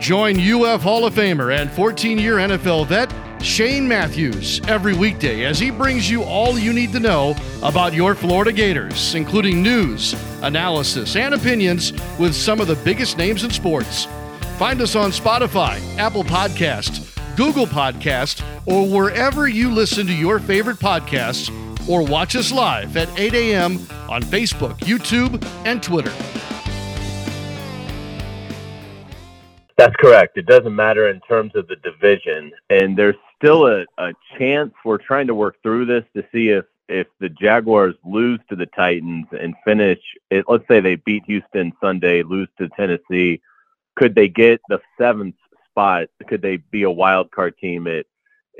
Join UF Hall of Famer and 14 year NFL vet Shane Matthews every weekday as he brings you all you need to know about your Florida Gators, including news, analysis, and opinions with some of the biggest names in sports. Find us on Spotify, Apple Podcast, Google Podcast, or wherever you listen to your favorite podcasts, or watch us live at 8 a.m. on Facebook, YouTube, and Twitter. That's correct. It doesn't matter in terms of the division, and there's still a, a chance. We're trying to work through this to see if if the Jaguars lose to the Titans and finish it. Let's say they beat Houston Sunday, lose to Tennessee, could they get the seventh spot? Could they be a wild card team at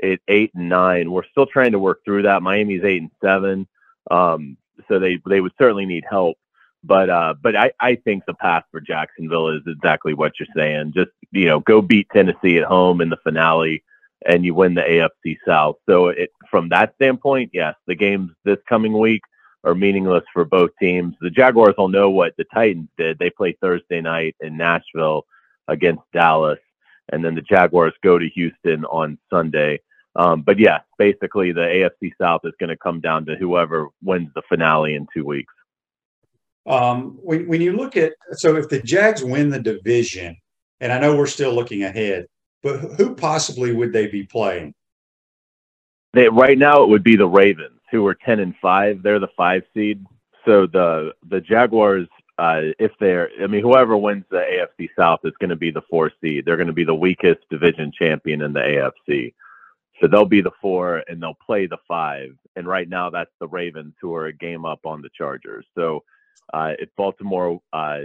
at eight and nine? We're still trying to work through that. Miami's eight and seven, um, so they they would certainly need help. But uh, but I, I think the path for Jacksonville is exactly what you're saying. Just you know, go beat Tennessee at home in the finale, and you win the AFC South. So it, from that standpoint, yes, the games this coming week are meaningless for both teams. The Jaguars will know what the Titans did. They play Thursday night in Nashville against Dallas, and then the Jaguars go to Houston on Sunday. Um, but yeah, basically the AFC South is going to come down to whoever wins the finale in two weeks. Um, when, when you look at so if the Jags win the division, and I know we're still looking ahead, but who possibly would they be playing? They, right now, it would be the Ravens, who are ten and five. They're the five seed. So the the Jaguars, uh, if they're, I mean, whoever wins the AFC South is going to be the four seed. They're going to be the weakest division champion in the AFC. So they'll be the four, and they'll play the five. And right now, that's the Ravens, who are a game up on the Chargers. So uh, if Baltimore, uh,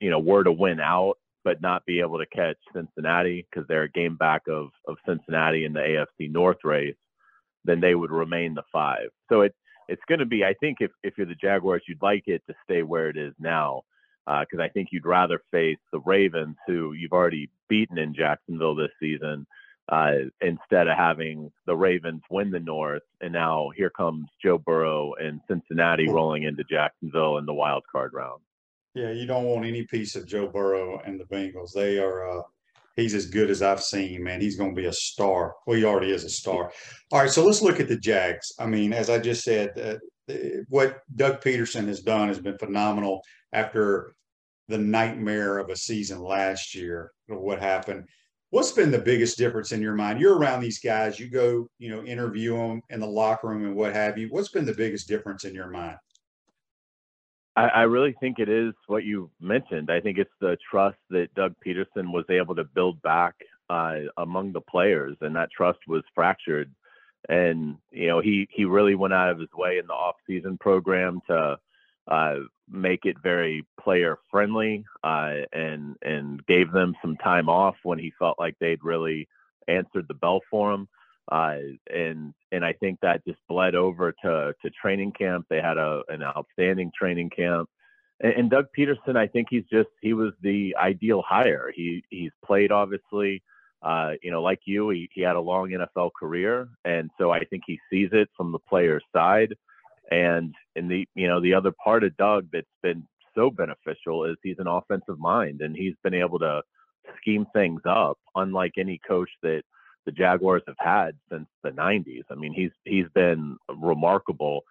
you know, were to win out, but not be able to catch Cincinnati because they're a game back of of Cincinnati in the AFC North race, then they would remain the five. So it it's going to be, I think, if if you're the Jaguars, you'd like it to stay where it is now because uh, I think you'd rather face the Ravens, who you've already beaten in Jacksonville this season, uh, instead of having the Ravens win the North, and now here comes Joe Burrow and Cincinnati rolling into Jacksonville in the wild card round. Yeah, you don't want any piece of Joe Burrow and the Bengals. They are. Uh, he's as good as I've seen, man. He's going to be a star. Well, he already is a star. All right, so let's look at the Jags. I mean, as I just said, uh, what Doug Pederson has done has been phenomenal after the nightmare of a season last year. What happened? What's been the biggest difference in your mind? You're around these guys. You go, you know, interview them in the locker room and what have you. What's been the biggest difference in your mind? I, I really think it is what you mentioned. I think it's the trust that Doug pederson was able to build back uh, among the players, and that trust was fractured. And you know, he he really went out of his way in the off-season program to uh, make it very player friendly uh, and and gave them some time off when he felt like they'd really answered the bell for him. Uh, and and I think that just bled over to to training camp. They had a an outstanding training camp. And, and Doug Pederson, I think he's just he was the ideal hire. He he's played obviously. Uh, you know, like you, he, he had a long NFL career, and so I think he sees it from the player's side. And in the you know the other part of Doug that's been so beneficial is he's an offensive mind, and he's been able to scheme things up, unlike any coach that the Jaguars have had since the 90s. I mean, he's he's been remarkable,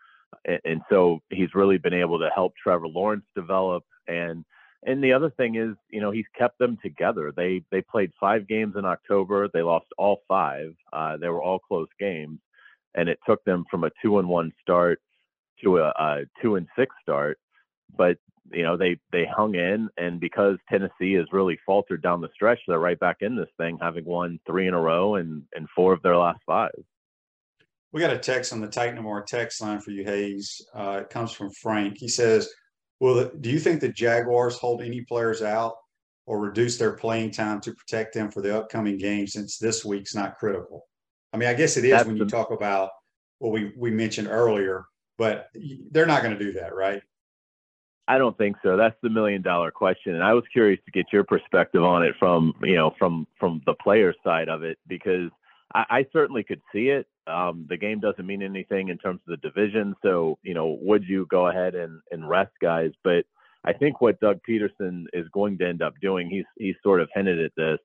and, and so he's really been able to help Trevor Lawrence develop. And and the other thing is, you know, he's kept them together. They they played five games in October. They lost all five. Uh, they were all close games, and it took them from a two and one start to a, a two and six start, but you know they they hung in, and because Tennessee has really faltered down the stretch, they're right back in this thing, having won three in a row and and four of their last five. We got a text on the Titan No text line for you, Hayes. Uh, it comes from Frank. He says, "Well, do you think the Jaguars hold any players out or reduce their playing time to protect them for the upcoming game since this week's not critical?" I mean, I guess it is That's when you talk about what we we mentioned earlier but they're not going to do that, right? I don't think so. That's the million dollar question, and I was curious to get your perspective on it from you know from from the player side of it because I, I certainly could see it. Um, the game doesn't mean anything in terms of the division, so you know would you go ahead and and rest guys? But I think what Doug Pederson is going to end up doing, he's he's sort of hinted at this,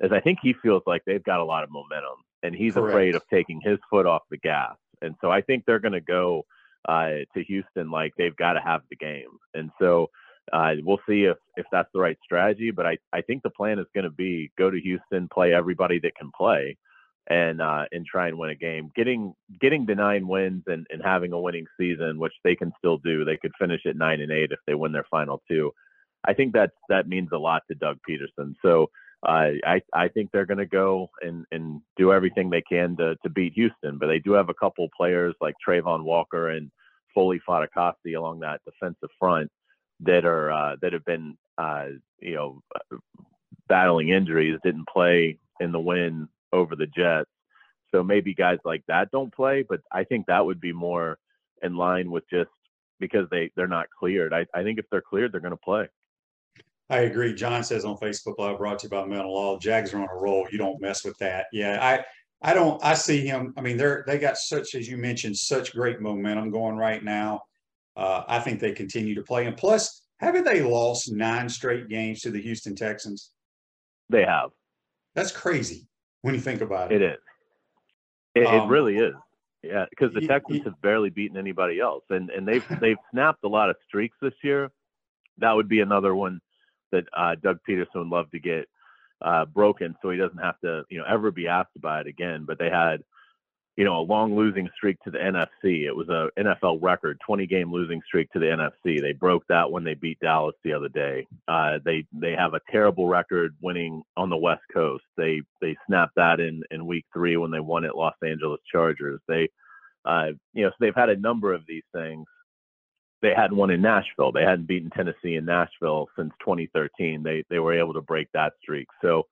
is I think he feels like they've got a lot of momentum, and he's Correct. afraid of taking his foot off the gas. And so I think they're going to go uh, to Houston like they've got to have the game. And so uh, we'll see if if that's the right strategy. But I I think the plan is going to be go to Houston, play everybody that can play, and uh, and try and win a game. Getting getting the nine wins and, and having a winning season, which they can still do. They could finish at nine and eight if they win their final two. I think that that means a lot to Doug Pederson. So I I think they're going to go and and do everything they can to to beat Houston. But they do have a couple players like Travon Walker and Foley Fatukasi along that defensive front that are uh, that have been uh, you know battling injuries, didn't play in the win over the Jets. So maybe guys like that don't play, but I think that would be more in line with just because they they're not cleared. I, I think if they're cleared, they're going to play. I agree. John says on Facebook Live, brought to you by Meldon Law, Jags are on a roll. You don't mess with that. Yeah, I I don't. I see him. I mean, they're they got such as you mentioned, such great momentum going right now. Uh, I think they continue to play, and plus, haven't they lost nine straight games to the Houston Texans? They have. That's crazy when you think about it. It is. It, um, it really is. Yeah, because the Texans he, have barely beaten anybody else, and and they've they've snapped a lot of streaks this year. That would be another one that uh, Doug Pederson would love to get uh, broken, so he doesn't have to you know ever be asked about it again. But they had you know, a long losing streak to the NFC. It was a NFL record, 20 game losing streak to the NFC. They broke that when they beat Dallas the other day. Uh, they they have a terrible record winning on the West Coast. They they snapped that in in Week Three when they won at Los Angeles Chargers. They, uh, you know, so they've had a number of these things. They hadn't won in Nashville. They hadn't beaten Tennessee in Nashville since 2013. They they were able to break that streak. So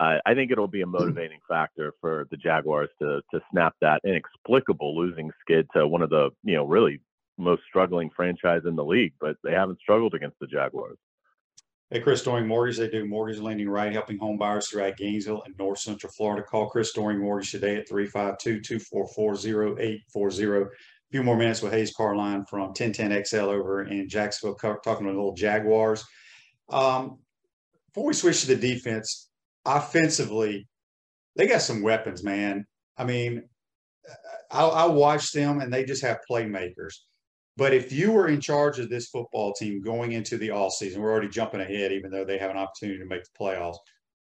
uh, I think it'll be a motivating factor for the Jaguars to to snap that inexplicable losing skid to one of the you know really most struggling franchise in the league, but they haven't struggled against the Jaguars. Hey, Chris Doering Mortgage. They do mortgage lending right, helping home buyers throughout Gainesville and North Central Florida. Call Chris Doering Mortgage today at 352-244-0840. A few more minutes with Hays Carlyon from 1010XL over in Jacksonville, talking to the little Jaguars. Um, before we switch to the defense, offensively, they got some weapons, man. I mean, I, I watch them and they just have playmakers. But if you were in charge of this football team going into the all season, we're already jumping ahead, even though they have an opportunity to make the playoffs.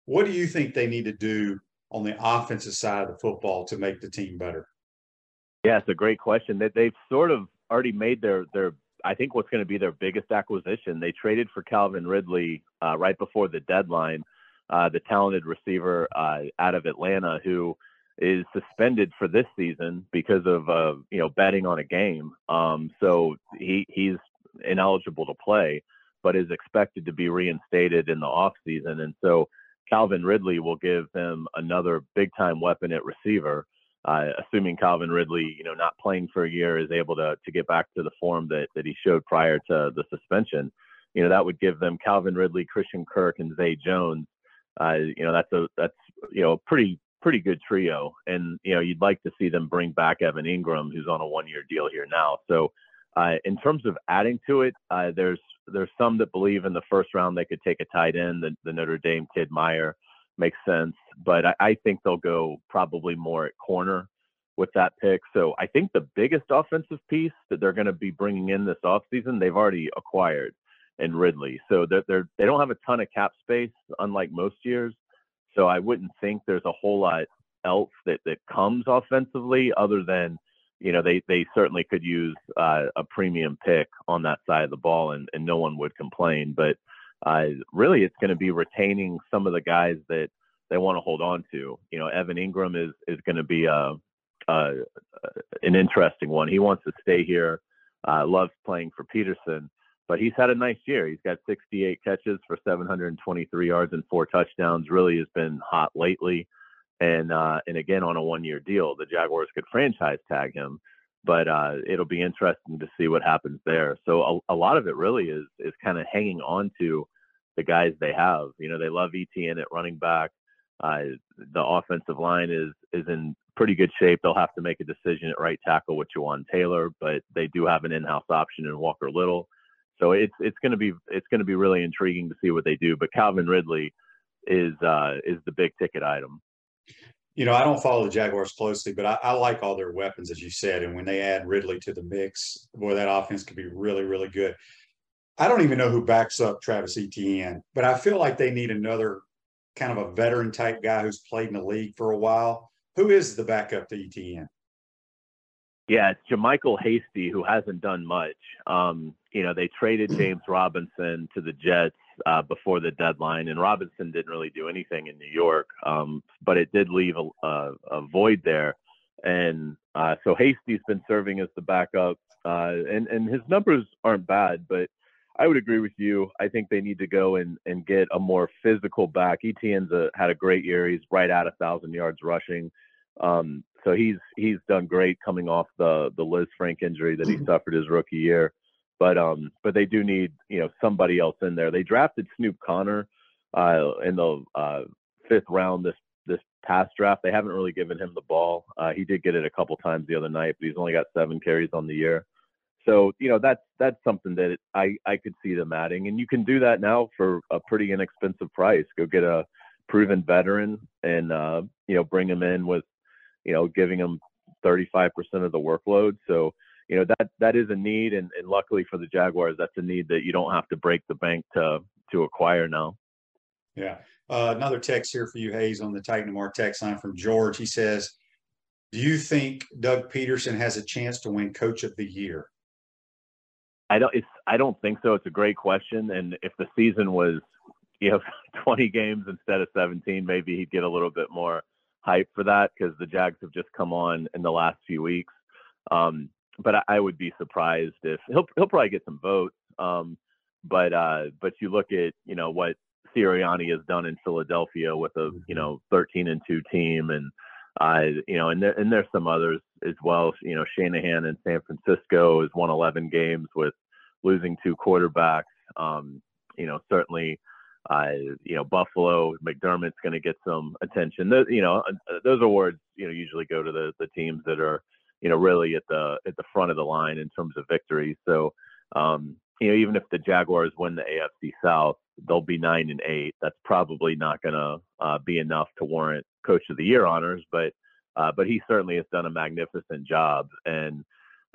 What do you think they need to do on the offensive side of the football to make the team better? Yeah, it's a great question. That they've sort of already made their their I think what's going to be their biggest acquisition. They traded for Calvin Ridley uh, right before the deadline uh, the talented receiver uh, out of Atlanta who is suspended for this season because of uh, you know betting on a game. Um, so he he's ineligible to play, but is expected to be reinstated in the off season. And so Calvin Ridley will give them another big time weapon at receiver. Uh, assuming Calvin Ridley, you know, not playing for a year, is able to to get back to the form that that he showed prior to the suspension. You know, that would give them Calvin Ridley, Christian Kirk, and Zay Jones uh, you know, that's a that's you know a pretty pretty good trio. And you know, you'd like to see them bring back Evan Engram, who's on a one-year deal here now. So, uh, in terms of adding to it, uh, there's there's some that believe in the first round they could take a tight end. The, the Notre Dame kid Mayer makes sense, but I, I think they'll go probably more at corner with that pick. So I think the biggest offensive piece that they're going to be bringing in this offseason, they've already acquired in Ridley. So they're, they're they don't have a ton of cap space, unlike most years. So I wouldn't think there's a whole lot else that that comes offensively, other than you know they they certainly could use uh, a premium pick on that side of the ball, and and no one would complain. But uh, really, it's going to be retaining some of the guys that they want to hold on to. You know, Evan Engram is is going to be a, a, an interesting one. He wants to stay here. Uh, loves playing for Pederson, but he's had a nice year. He's got 68 catches for 723 yards and four touchdowns. Really has been hot lately, and uh, and again on a one-year deal. The Jaguars could franchise tag him, but uh, it'll be interesting to see what happens there. So a, a lot of it really is is kind of hanging on to the guys they have. You know, they love Etienne at running back. Uh, the offensive line is is in pretty good shape. They'll have to make a decision at right tackle with Jawaan Taylor, but they do have an in-house option in Walker Little. so it's it's going to be it's going to be really intriguing to see what they do. But Calvin Ridley is uh, is the big ticket item. You know, I don't follow the Jaguars closely, but I, I, like all their weapons, as you said. And when they add Ridley to the mix, boy, that offense could be really, really good. I don't even know who backs up Travis Etienne, but I feel like they need another kind of a veteran type guy who's played in the league for a while. Who is the backup to Etienne? Yeah, it's JaMycal Hasty, who hasn't done much. Um, you know, they traded James Robinson to the Jets uh, before the deadline, and Robinson didn't really do anything in New York, um, but it did leave a, a, a void there. And uh, so Hasty's been serving as the backup, uh, and and his numbers aren't bad, but I would agree with you. I think they need to go and, and get a more physical back. Etienne's a, had a great year. He's right at a thousand yards rushing. Um, so he's he's done great coming off the the Liz Frank injury that he suffered his rookie year. But um, but they do need you know somebody else in there. They drafted Snoop Conner uh, in the uh, fifth round this this past draft. They haven't really given him the ball. Uh, he did get it a couple times the other night, but he's only got seven carries on the year. So you know that's that's something that I I could see them adding, and you can do that now for a pretty inexpensive price. Go get a proven veteran and uh, you know bring him in with you know giving him 35% of the workload. So you know that that is a need, and, and luckily for the Jaguars, that's a need that you don't have to break the bank to to acquire now. Yeah. Uh, another text here for you, Hayes, on the Titan MRI text line from George. He says, "Do you think Doug Pederson has a chance to win Coach of the Year?" I don't. It's. I don't think so. It's a great question, and if the season was, you know, 20 games instead of 17, maybe he'd get a little bit more hype for that because the Jags have just come on in the last few weeks. Um, but I, I, would be surprised if he'll he'll probably get some votes. Um, but uh, but you look at you know what Sirianni has done in Philadelphia with a you mm-hmm. know 13 and two team, and uh, you know, and there and there's some others as well. You know, Shanahan in San Francisco has won 11 games with losing two quarterbacks. Um, you know, certainly, uh, you know, Buffalo, McDermott's going to get some attention. Those, you know, uh, those awards, you know, usually go to the the teams that are, you know, really at the at the front of the line in terms of victories. So, um, you know, even if the Jaguars win the AFC South, they'll be nine and eight. That's probably not going to uh, be enough to warrant Coach of the Year honors, but uh, but he certainly has done a magnificent job, and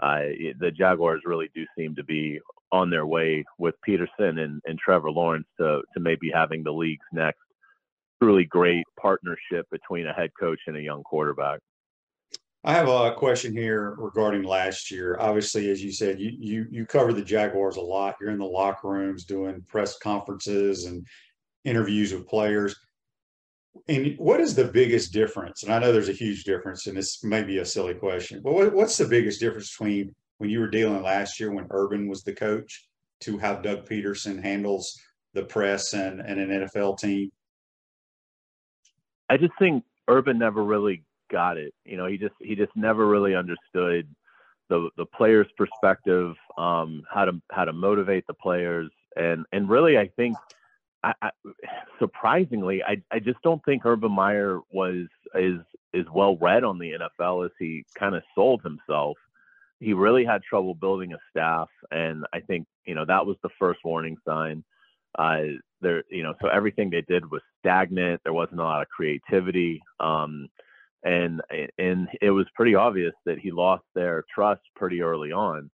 uh, the Jaguars really do seem to be on their way with Pederson and, and Trevor Lawrence to to maybe having the league's next truly great partnership between a head coach and a young quarterback. I have a question here regarding last year. Obviously, as you said, you you you cover the Jaguars a lot. You're in the locker rooms doing press conferences and interviews with players. And what is the biggest difference? And I know there's a huge difference, and this may be a silly question, but what, what's the biggest difference between when you were dealing last year when Urban was the coach to how Doug Pederson handles the press and, and an NFL team? I just think Urban never really got it. You know, he just he just never really understood the the players' perspective, um, how to how to motivate the players, and and really, I think, I, I, surprisingly, I I just don't think Urban Meyer was is is well read on the NFL as he kind of sold himself he really had trouble building a staff, and I think you know that was the first warning sign. Uh, there, you know, so everything they did was stagnant. There wasn't a lot of creativity, um, and and it was pretty obvious that he lost their trust pretty early on,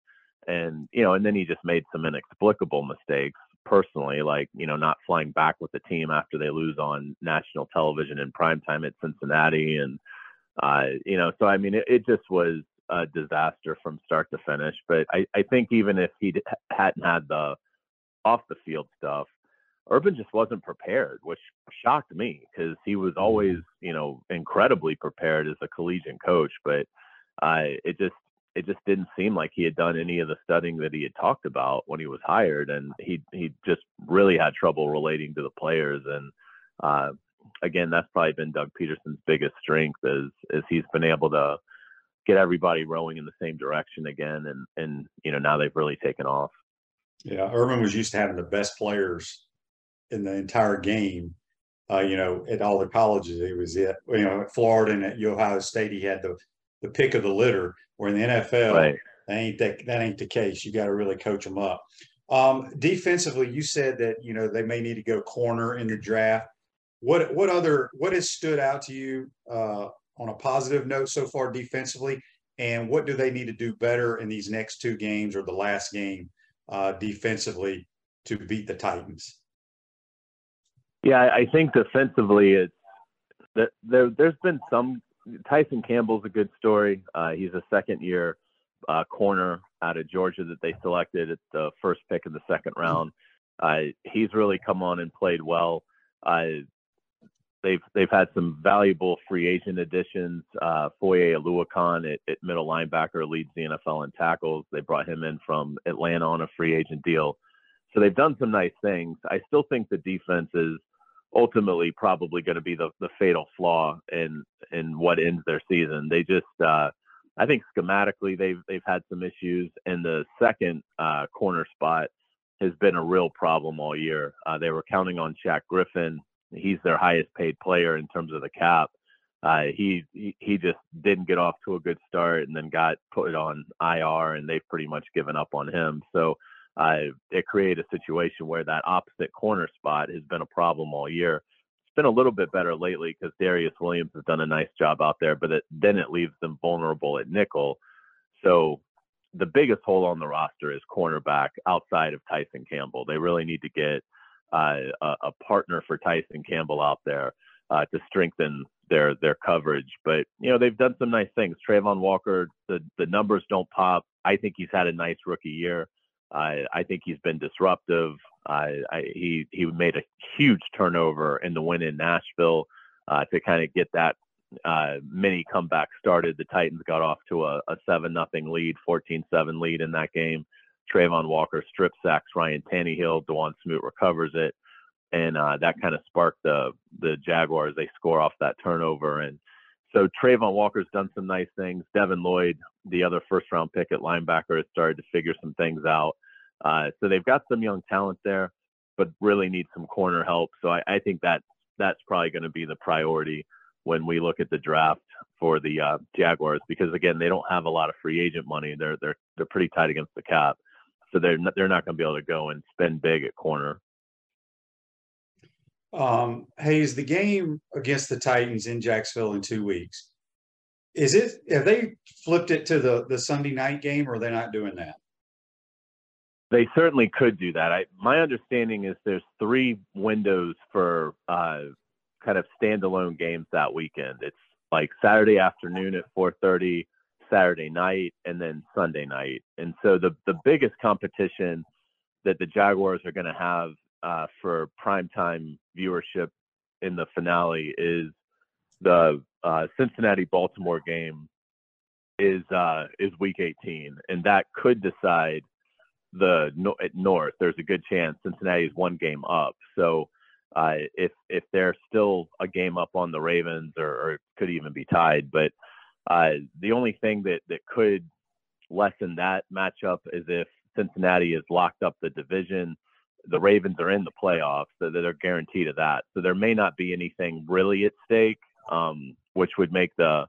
and you know, and then he just made some inexplicable mistakes personally, like you know, not flying back with the team after they lose on national television in primetime at Cincinnati, and uh, you know, so I mean, it, it just was a disaster from start to finish. But I, I think even if he hadn't had the off the field stuff, Urban just wasn't prepared, which shocked me because he was always, mm-hmm. you know, incredibly prepared as a collegiate coach. But uh, it just it just didn't seem like he had done any of the studying that he had talked about when he was hired, and he he just really had trouble relating to the players. And uh, again, that's probably been Doug Pederson's biggest strength is is he's been able to get everybody rowing in the same direction again. And and you know now they've really taken off. Yeah, Urban was used to having the best players in the entire game. Uh, you know, at all the colleges, he was it. You know, at Florida and at Ohio State, he had the the pick of the litter. Where in the NFL, right. that ain't that that ain't the case. You got to really coach them up. Um, defensively, you said that you know they may need to go corner in the draft. What what other what has stood out to you uh, on a positive note so far defensively, and what do they need to do better in these next two games or the last game uh, defensively to beat the Titans? Yeah, I think defensively, it's that there. There's been some. Tyson Campbell's a good story. Uh, he's a second year uh, corner out of Georgia that they selected at the first pick in the second round. Uh, he's really come on and played well. Uh, they've they've had some valuable free agent additions. Uh, Foye Oluokun at, at middle linebacker leads the NFL in tackles. They brought him in from Atlanta on a free agent deal. So they've done some nice things. I still think the defense is ultimately probably going to be the, the fatal flaw in in what ends their season. They just uh, I think schematically they've they've had some issues, and the second uh, corner spot has been a real problem all year. Uh, they were counting on Shaq Griffin. He's their highest paid player in terms of the cap. Uh, he, he he just didn't get off to a good start, and then got put on IR, and they've pretty much given up on him. So it created a situation where that opposite corner spot has been a problem all year. It's been a little bit better lately because Darious Williams has done a nice job out there, but it, then it leaves them vulnerable at nickel. So the biggest hole on the roster is cornerback outside of Tyson Campbell. They really need to get uh, a, a, partner for Tyson Campbell out there uh, to strengthen their their coverage. But you know they've done some nice things. Travon Walker, the the numbers don't pop. I think he's had a nice rookie year. I, I think he's been disruptive. I, I, he he made a huge turnover in the win in Nashville uh, to kind of get that uh, mini comeback started. The Titans got off to a, a seven nothing lead, 14-7 lead in that game. Travon Walker strip sacks Ryan Tannehill. Dawuane Smoot recovers it, and uh, that kind of sparked the the Jaguars. They score off that turnover, and so Travon Walker's done some nice things. Devin Lloyd, the other first round pick at linebacker, has started to figure some things out. Uh, so they've got some young talent there, but really need some corner help. So I, I think that that's probably going to be the priority when we look at the draft for the uh, Jaguars because again they don't have a lot of free agent money. They're they're they're pretty tight against the cap, so they're not, they're not going to be able to go and spend big at corner. Um, Hayes, the game against the Titans in Jacksonville in two weeks. Is it have they flipped it to the the Sunday night game or are they not doing that? They certainly could do that. I, my understanding is there's three windows for uh, kind of standalone games that weekend. It's like Saturday afternoon at 4:30, Saturday night, and then Sunday night. And so the the biggest competition that the Jaguars are going to have uh, for primetime viewership in the finale is the uh, Cincinnati Baltimore game is uh, is week 18, and that could decide the no, North. There's a good chance Cincinnati is one game up. So uh, if if they're still a game up on the Ravens, or, or could even be tied, but uh, the only thing that that could lessen that matchup is if Cincinnati has locked up the division the Ravens are in the playoffs, so they're guaranteed of that. So there may not be anything really at stake, um, which would make the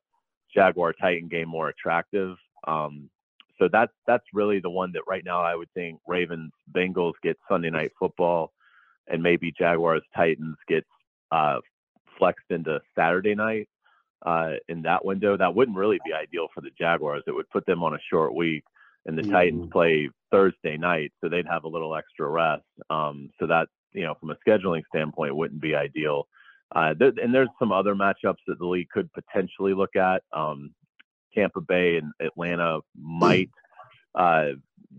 Jaguar Titan game more attractive. Um, so that's that's really the one that right now I would think Ravens Bengals get Sunday night football, and maybe Jaguars Titans gets uh, flexed into Saturday night uh, in that window. That wouldn't really be ideal for the Jaguars. It would put them on a short week and the mm-hmm. Titans play Thursday night, so they'd have a little extra rest. Um, so that you know, from a scheduling standpoint, wouldn't be ideal. Uh, th- and there's some other matchups that the league could potentially look at. Um, Tampa Bay and Atlanta might uh,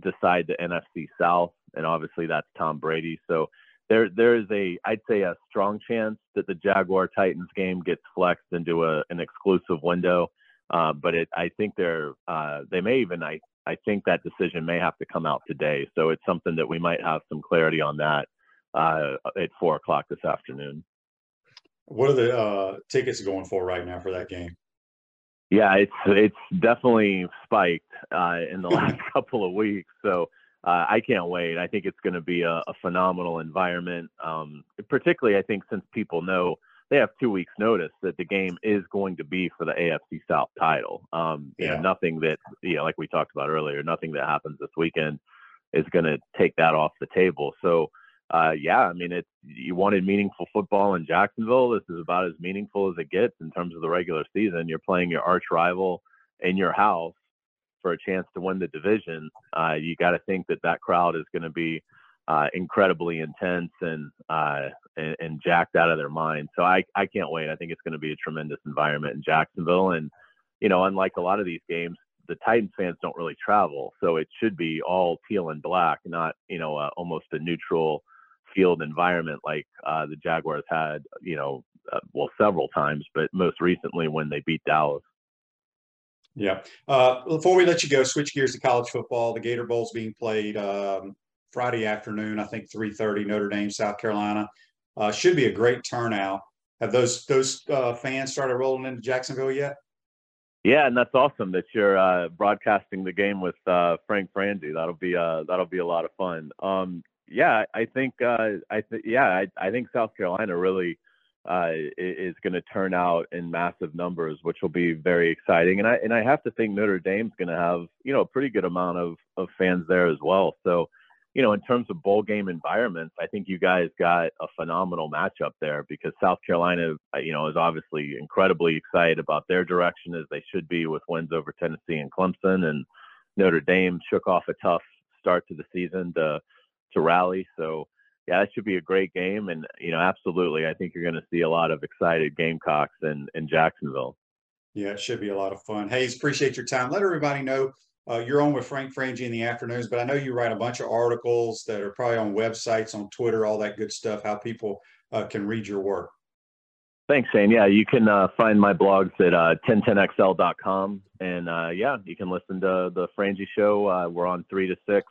decide the NFC South, and obviously that's Tom Brady. So there there is a I'd say a strong chance that the Jaguar Titans game gets flexed into a, an exclusive window. Uh, but it, I think they're uh, they may even I I think that decision may have to come out today. So it's something that we might have some clarity on that uh, at four o'clock this afternoon. What are the uh, tickets going for right now for that game? Yeah, it's it's definitely spiked uh, in the last couple of weeks. So uh, I can't wait. I think it's going to be a, a phenomenal environment. Um, particularly, I think since people know they have two weeks notice that the game is going to be for the AFC South title. Um, you yeah. know, nothing that, you know, like we talked about earlier, nothing that happens this weekend is going to take that off the table. So, uh, yeah, I mean, it's you wanted meaningful football in Jacksonville. This is about as meaningful as it gets in terms of the regular season. You're playing your arch rival in your house for a chance to win the division. Uh, you got to think that that crowd is going to be uh, incredibly intense and, uh, and, and jacked out of their mind. So I I can't wait. I think it's going to be a tremendous environment in Jacksonville. And you know, unlike a lot of these games, the Titans fans don't really travel, so it should be all teal and black, not you know uh, almost a neutral field environment like uh, the Jaguars had, you know, uh, well several times, but most recently when they beat Dallas. Yeah. Uh, before we let you go, switch gears to college football. The Gator Bowl's being played um, Friday afternoon, I think 3:30, Notre Dame, South Carolina. Uh, should be a great turnout. Have those those uh, fans started rolling into Jacksonville yet? Yeah, and that's awesome that you're uh, broadcasting the game with uh, Frank Frangie. That'll be uh, that'll be a lot of fun. Um, yeah, I think uh, I th- yeah I, I think South Carolina really is going to turn out in massive numbers, which will be very exciting. And I and I have to think Notre Dame's going to have you know a pretty good amount of of fans there as well. So you know, in terms of bowl game environments, I think you guys got a phenomenal matchup there because South Carolina, uh, you know, is obviously incredibly excited about their direction as they should be with wins over Tennessee and Clemson, and Notre Dame shook off a tough start to the season to to rally. So yeah, that should be a great game, and you know, absolutely, I think you're going to see a lot of excited Gamecocks in in Jacksonville. Yeah, it should be a lot of fun. Hayes, appreciate your time. Let everybody know uh, you're on with Frank Frangie in the afternoons, but I know you write a bunch of articles that are probably on websites, on Twitter, all that good stuff. How people uh, can read your work. Thanks, Shane. Yeah, you can uh, find my blogs at uh, 1010xl.com. And uh, yeah, you can listen to the Frangie show. Uh, we're on 3 to 6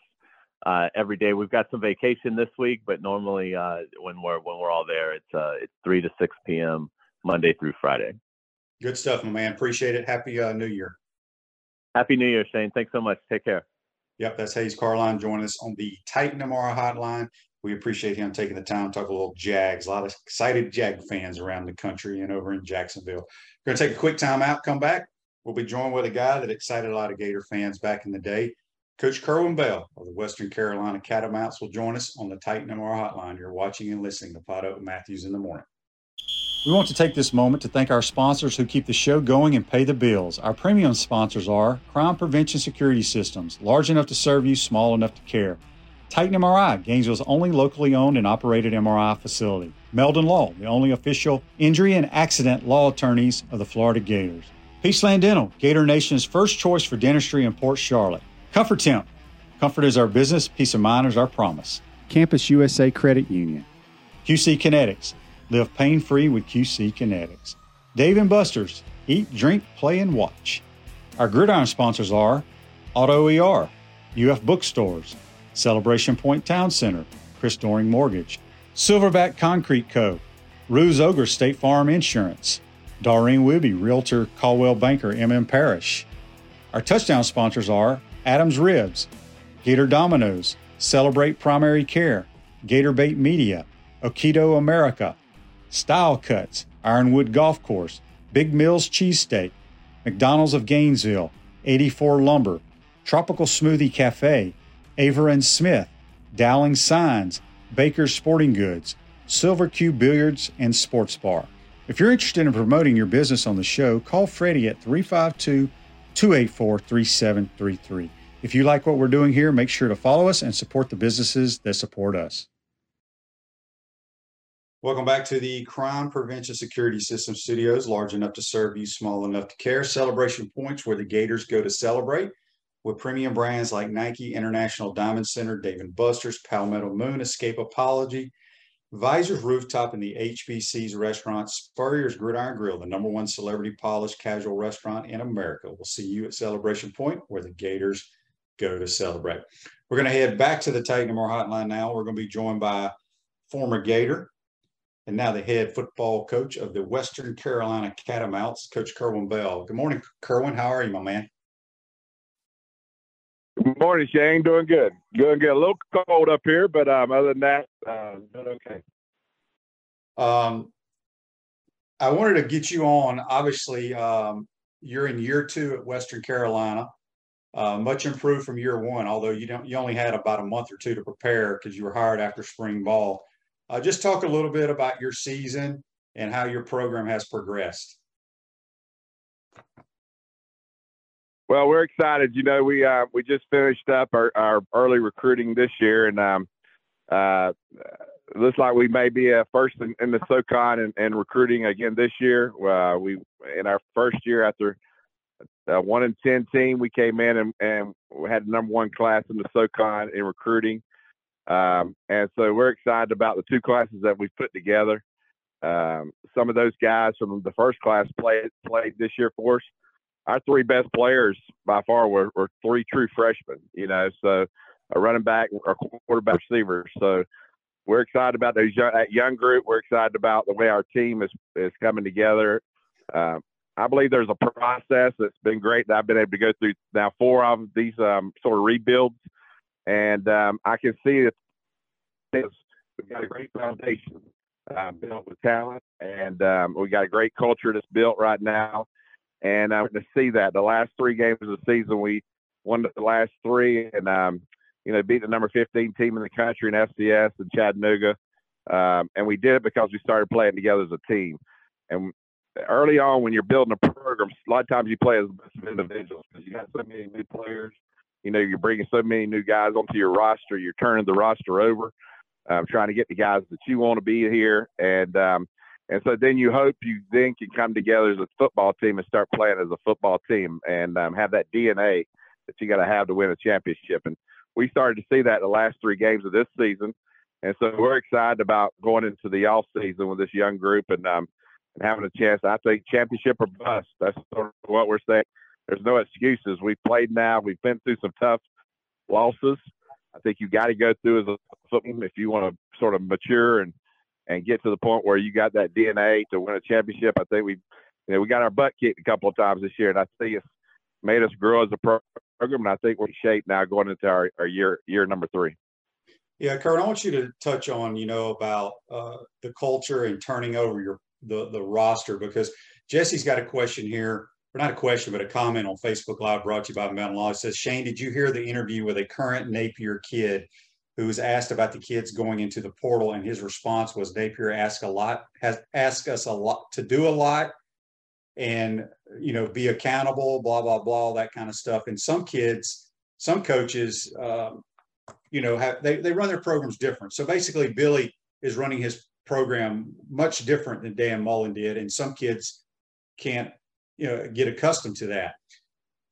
uh, every day. We've got some vacation this week, but normally uh, when we're when we're all there, it's uh, it's 3 to 6 p.m. Monday through Friday. Good stuff, my man. Appreciate it. Happy uh, New Year. Happy New Year, Shane. Thanks so much. Take care. Yep, that's Hayes Carlyon joining us on the Titan MRI hotline. We appreciate him taking the time to talk a little Jags. A lot of excited Jag fans around the country and over in Jacksonville. We're going to take a quick time out, come back. We'll be joined with a guy that excited a lot of Gator fans back in the day. Coach Kerwin Bell of the Western Carolina Catamounts will join us on the Titan MRI hotline. You're watching and listening to Potto Matthews in the morning. We want to take this moment to thank our sponsors who keep the show going and pay the bills. Our premium sponsors are Crime Prevention Security Systems, large enough to serve you, small enough to care. Titan MRI, Gainesville's only locally owned and operated MRI facility. Meldon Law, the only official injury and accident law attorneys of the Florida Gators. Peaceland Dental, Gator Nation's first choice for dentistry in Port Charlotte. Comfort Temp, comfort is our business, peace of mind is our promise. Campus USA Credit Union. QC Kinetics, Live pain free with QC Kinetics. Dave and Buster's. Eat, drink, play, and watch. Our gridiron sponsors are Auto ER, UF Bookstores, Celebration Point Town Center, Chris Doering Mortgage, Silverback Concrete Co., Ruse Ogre State Farm Insurance, Doreen Wibby, Realtor Coldwell Banker MM Parish. Our touchdown sponsors are Adams Ribs, Gator Dominoes, Celebrate Primary Care, Gator Bait Media, Okido America, Style Cuts, Ironwood Golf Course, Big Mills Cheesesteak, McDonald's of Gainesville, 84 Lumber, Tropical Smoothie Cafe, Aver and Smith, Dowling Signs, Baker's Sporting Goods, Silver Cube Billiards and Sports Bar. If you're interested in promoting your business on the show, call Freddie at 352 284 3733. If you like what we're doing here, make sure to follow us and support the businesses that support us. Welcome back to the Crime Prevention Security System Studios, large enough to serve you, small enough to care. Celebration points where the Gators go to celebrate with premium brands like Nike, International Diamond Center, Dave & Buster's, Palmetto Moon, Escapology, Visor's Rooftop, and the HBC's restaurant, Spurrier's Gridiron Grill, the number one celebrity polished casual restaurant in America. We'll see you at Celebration Point where the Gators go to celebrate. We're going to head back to the Titan MRI Hotline now. We're going to be joined by former Gator, and now the head football coach of the Western Carolina Catamounts, Coach Kerwin Bell. Good morning, Kerwin. How are you, my man? Good morning, Shane. Doing good. Doing good. A little cold up here, but um, other than that, uh, doing okay. Um, I wanted to get you on. Obviously, um, you're in year two at Western Carolina. uh, much improved from year one, although you don't you only had about a month or two to prepare because you were hired after spring ball. Uh, just talk a little bit about your season and how your program has progressed. Well, we're excited. You know, we uh, we just finished up our, our early recruiting this year, and um, uh, looks like we may be a first in, in the SoCon and, and, recruiting again this year. Uh, we in our first year after a one in ten team, we came in and, and had number one class in the SoCon in recruiting, um, and so we're excited about the two classes that we've put together. Um, some of those guys from the first class played played this year for us our three best players by far were, were three true freshmen. You know, so a running back, a quarterback, receiver. So we're excited about those young, that young group. We're excited about the way our team is is coming together. Um, I believe there's a process that's been great that I've been able to go through now four of these um, sort of rebuilds, and um, I can see that we've got a great foundation uh, built with talent, and um, we got a great culture that's built right now and uh, to see that the last three games of the season, we won the last three, and um, you know beat the number 15 team in the country in FCS and Chattanooga, um, and we did it because we started playing together as a team. And early on, when you're building a program, a lot of times you play as individuals because you got so many new players. You know, you're bringing so many new guys onto your roster. You're turning the roster over, um, trying to get the guys that you want to be here, and um, and so then you hope you then can come together as a football team and start playing as a football team and um, have that DNA that you got to have to win a championship. And we started to see that the last three games of this season. And so we're excited about going into the off season with this young group and um, and having a chance. I think championship or bust. That's sort of what we're saying. There's no excuses. We've played now. We've been through some tough losses. I think you got to go through as a football if you want to sort of mature and and get to the point where you got that DNA to win a championship. I think we, you know, we got our butt kicked a couple of times this year, and I think it's made us grow as a program. And I think we're in shape now going into our, our year year number three. Yeah, Kurt, I want you to touch on you know about uh, the culture and turning over your the the roster because Jesse's got a question here, or not a question, but a comment on Facebook Live brought to you by Meldon Law. It says, Shane, did you hear the interview with a current Napier kid who was asked about the kids going into the portal, and his response was Napier asked a lot, has asked us a lot to do a lot, and you know be accountable, blah blah blah, that kind of stuff. And some kids, some coaches, um, you know, have they they run their programs different. So basically, Billy is running his program much different than Dan Mullen did, and some kids can't you know get accustomed to that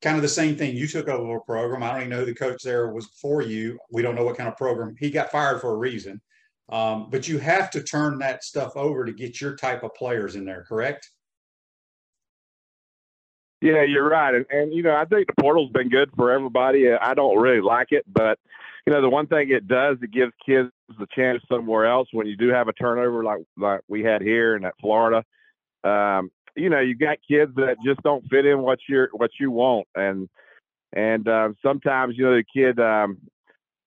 kind of the same thing. You took over a program. I don't even know who the coach there was for you. We don't know what kind of program. He got fired for a reason. Um, but you have to turn that stuff over to get your type of players in there, correct? Yeah, you're right. And, and you know, I think the portal's been good for everybody. I don't really like it, but you know, the one thing it does, it gives kids the chance somewhere else when you do have a turnover like like we had here and at Florida. Um, you know, you got kids that just don't fit in what you're what you want, and and uh, sometimes you know the kid um,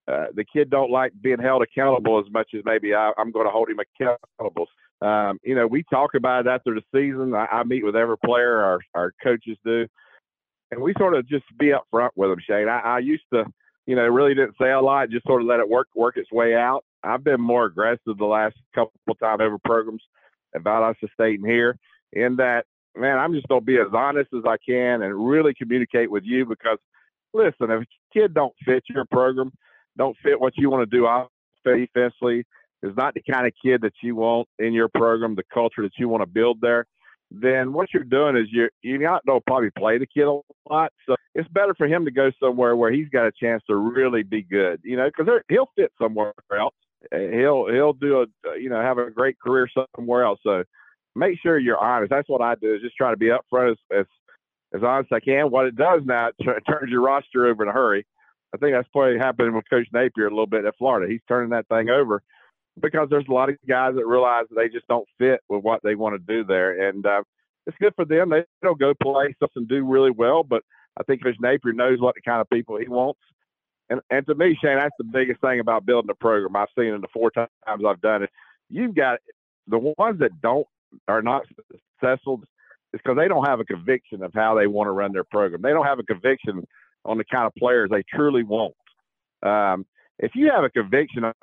uh, the kid don't like being held accountable as much as maybe I, am going to hold him accountable. Um, you know, we talk about it after the season. I, I meet with every player, our our coaches do, and we sort of just be up front with them. Shane, I, I used to, you know, really didn't say a lot, just sort of let it work work its way out. I've been more aggressive the last couple of time over programs about us stating here in that, man, I'm just going to be as honest as I can and really communicate with you because, listen, if a kid don't fit your program, don't fit what you want to do defensively, is not the kind of kid that you want in your program, the culture that you want to build there, then what you're doing is you're you're not going to probably play the kid a lot. So it's better for him to go somewhere where he's got a chance to really be good, you know, because he'll fit somewhere else. He'll he'll do a you know have a great career somewhere else. So make sure you're honest. That's what I do is just try to be upfront as, as, as honest as I can. What it does now, it turns your roster over in a hurry. I think that's probably happening with Coach Napier a little bit at Florida. He's turning that thing over because there's a lot of guys that realize that they just don't fit with what they want to do there. And uh, it's good for them. They don't go play something and do really well, but I think Coach Napier knows what kind of people he wants. And, and to me, Shane, that's the biggest thing about building a program. I've seen in the four times I've done it. You've got the ones that don't are not successful is because they don't have a conviction of how they want to run their program. They don't have a conviction on the kind of players they truly want. Um, if you have a conviction on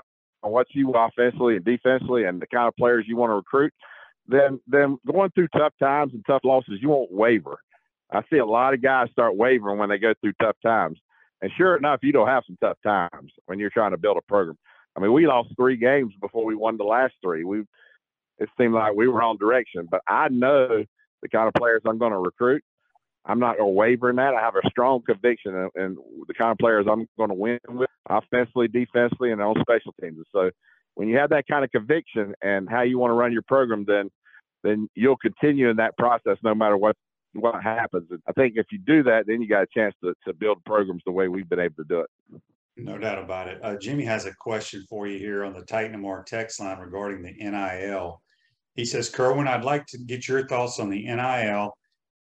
what you want offensively and defensively and the kind of players you want to recruit, then then going through tough times and tough losses, you won't waver. I see a lot of guys start wavering when they go through tough times. And sure enough, you don't have some tough times when you're trying to build a program. I mean, we lost three games before we won the last three. We it seemed like we were on direction, but I know the kind of players I'm going to recruit. I'm not going to waver in that. I have a strong conviction in, in the kind of players I'm going to win with, offensively, defensively, and on special teams. And So when you have that kind of conviction and how you want to run your program, then then you'll continue in that process no matter what what happens. And I think if you do that, then you got a chance to, to build programs the way we've been able to do it. No doubt about it. Uh, Jimmy has a question for you here on the Titan MRI text line regarding the NIL. He says, Kerwin, I'd like to get your thoughts on the NIL.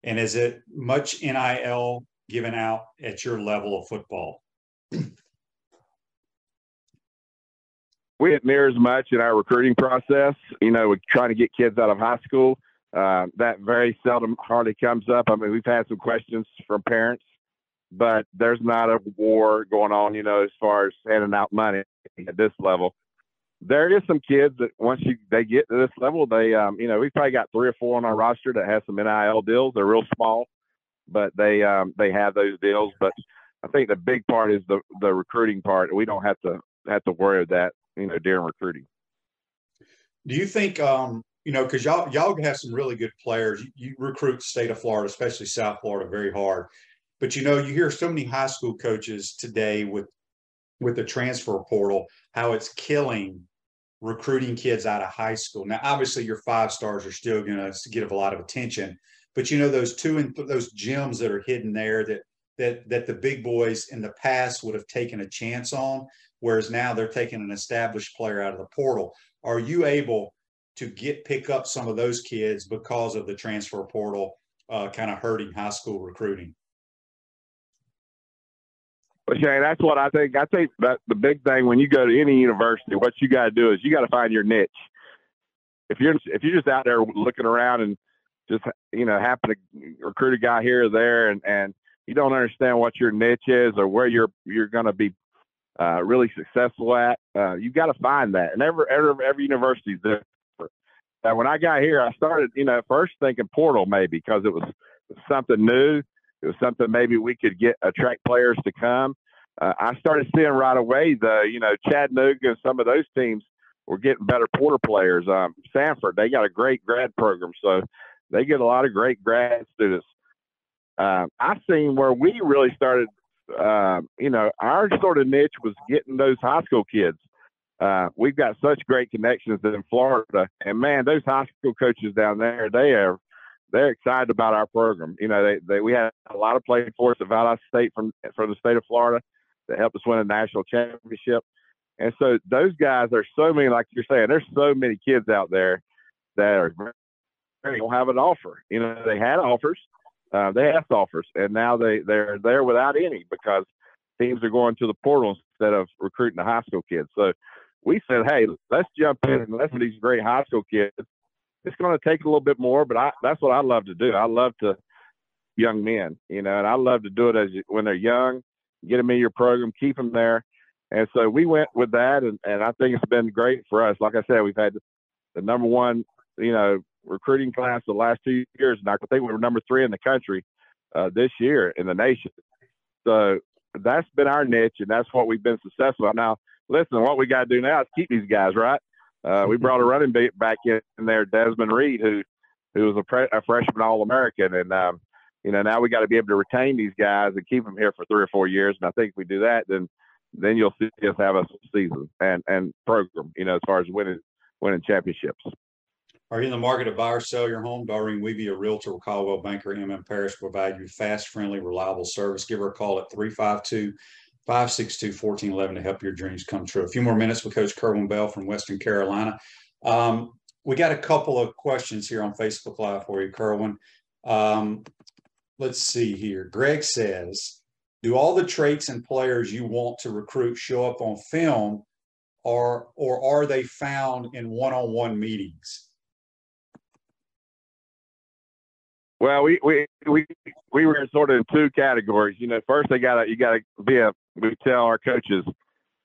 And is it much NIL given out at your level of football? we didn't near as much in our recruiting process. You know, we're trying to get kids out of high school. Uh, that very seldom hardly comes up. I mean, we've had some questions from parents but there's not a war going on, you know, as far as handing out money at this level. There is some kids that once you they get to this level, they um, you know, we've probably got three or four on our roster that have some NIL deals. They're real small, but they um they have those deals. But I think the big part is the the recruiting part. We don't have to have to worry about that, you know, during recruiting. Do you think um you know, because y'all y'all have some really good players. You, you recruit state of Florida, especially South Florida, very hard. But you know, you hear so many high school coaches today with with the transfer portal, how it's killing recruiting kids out of high school. Now, obviously, your five stars are still going to get a lot of attention, but you know those two and th- those gems that are hidden there that that that the big boys in the past would have taken a chance on, whereas now they're taking an established player out of the portal. Are you able to get pick up some of those kids because of the transfer portal uh, kind of hurting high school recruiting? Shane, that's what I think. I think that the big thing when you go to any university, what you got to do is you got to find your niche. If you're if you're just out there looking around and just you know happen to recruit a guy here or there, and and you don't understand what your niche is or where you're you're going to be uh, really successful at, uh, you got to find that. And every every every university is different. And when I got here, I started you know first thinking portal maybe because it was something new it was something maybe we could get attract players to come. Uh, I started seeing right away the you know Chattanooga and some of those teams were getting better porter players. Um, Samford they got a great grad program, so they get a lot of great grad students. Uh, I seen where we really started. Uh, you know, our sort of niche was getting those high school kids. Uh, we've got such great connections in Florida, and man, those high school coaches down there, they are they're excited about our program. You know, they, they we had a lot of playing for us at Valdosta State from from the state of Florida that helped us win a national championship. And so those guys, are so many, like you're saying, there's so many kids out there that are don't have an offer. You know, they had offers, uh, they have offers, and now they they're there without any because teams are going to the portal instead of recruiting the high school kids. So we said, hey, let's jump in and let's these great high school kids it's going to take a little bit more, but I, that's what I love to do. I love to young men, you know, and I love to do it as when they're young, get them in your program, keep them there. And so we went with that, and, and I think it's been great for us. Like I said, we've had the number one, you know, recruiting class the last two years, and I think we were number three in the country uh, this year in the nation. So that's been our niche, and that's what we've been successful at. Now, listen, what we got to do now is keep these guys, right? Uh, we brought a running back in there, Desmond Reid, who who was a, pre- a freshman All American, and um, you know now we got to be able to retain these guys and keep them here for three or four years. And I think if we do that, then then you'll see us have a season and and program, you know, as far as winning winning championships. Are you in the market to buy or sell your home? Doreen Weeby, a realtor with Coldwell Banker MM Parrish, provide you fast, friendly, reliable service. Give her a call at 352 562 1411 to help your dreams come true. A few more minutes with Coach Kerwin Bell from Western Carolina. Um, we got a couple of questions here on Facebook Live for you, Kerwin. Um, let's see here. Greg says, do all the traits and players you want to recruit show up on film or, or are they found in one-on-one meetings? Well, we we we we were sort of in two categories. You know, first they got to you got to be a. We tell our coaches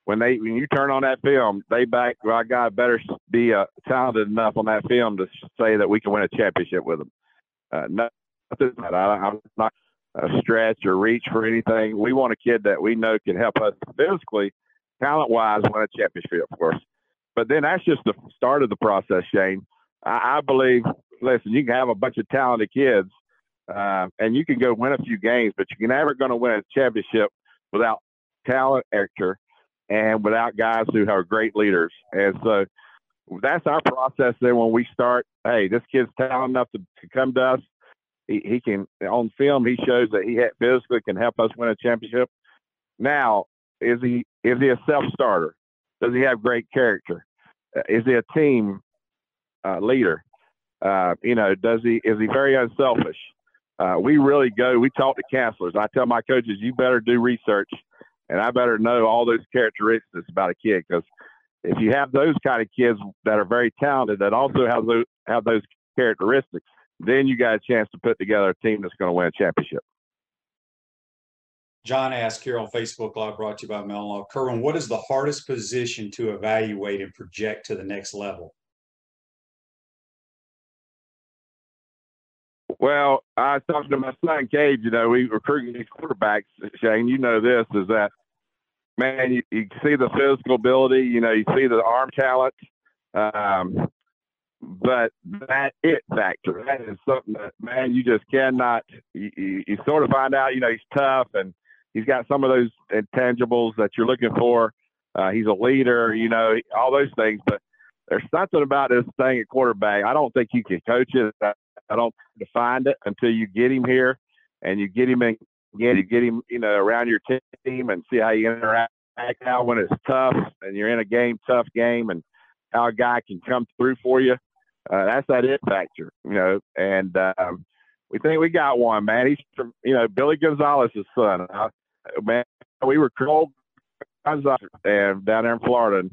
when they when you turn on that film, they back. Well, God better be uh, talented enough on that film to say that we can win a championship with them. Uh, that I, I'm not a stretch or reach for anything. We want a kid that we know can help us physically, talent wise, win a championship, of course. But then that's just the start of the process, Shane. I, I believe, listen, you can have a bunch of talented kids uh, and you can go win a few games, but you're never going to win a championship without talent, actor, and without guys who are great leaders. And so that's our process. Then when we start, hey, this kid's talented enough to, to come to us he, he can on film he shows that he physically can help us win a championship. Now, is he is he a self starter? Does he have great character? Uh, is he a team uh, leader? Uh, you know, does he is he very unselfish? Uh, we really go. We talk to counselors. I tell my coaches, you better do research, and I better know all those characteristics about a kid because if you have those kind of kids that are very talented that also have those have those characteristics, then you got a chance to put together a team that's going to win a championship. John asked here on Facebook Live, brought to you by Meldon Law. Kerwin, what is the hardest position to evaluate and project to the next level? Well, I was talking to my son Cade. You know, we recruiting these quarterbacks. Shane, you know this is that man. You, you see the physical ability. You know, you see the arm talent. Um, but that it factor, that is something that man, you just cannot. You, you, you, sort of find out, you know, he's tough and he's got some of those intangibles that you're looking for. Uh, he's a leader, you know, all those things. But there's something about this thing at quarterback. I don't think you can coach it. I, I don't find it until you get him here and you get him in. Again, you get him, you know, around your team and see how you interact out when it's tough and you're in a game, tough game, and how a guy can come through for you uh, that's that it factor, you know. And um, we think we got one, man. He's from, you know, Billy Gonzalez's son. Uh, man, we were called down there in Florida, and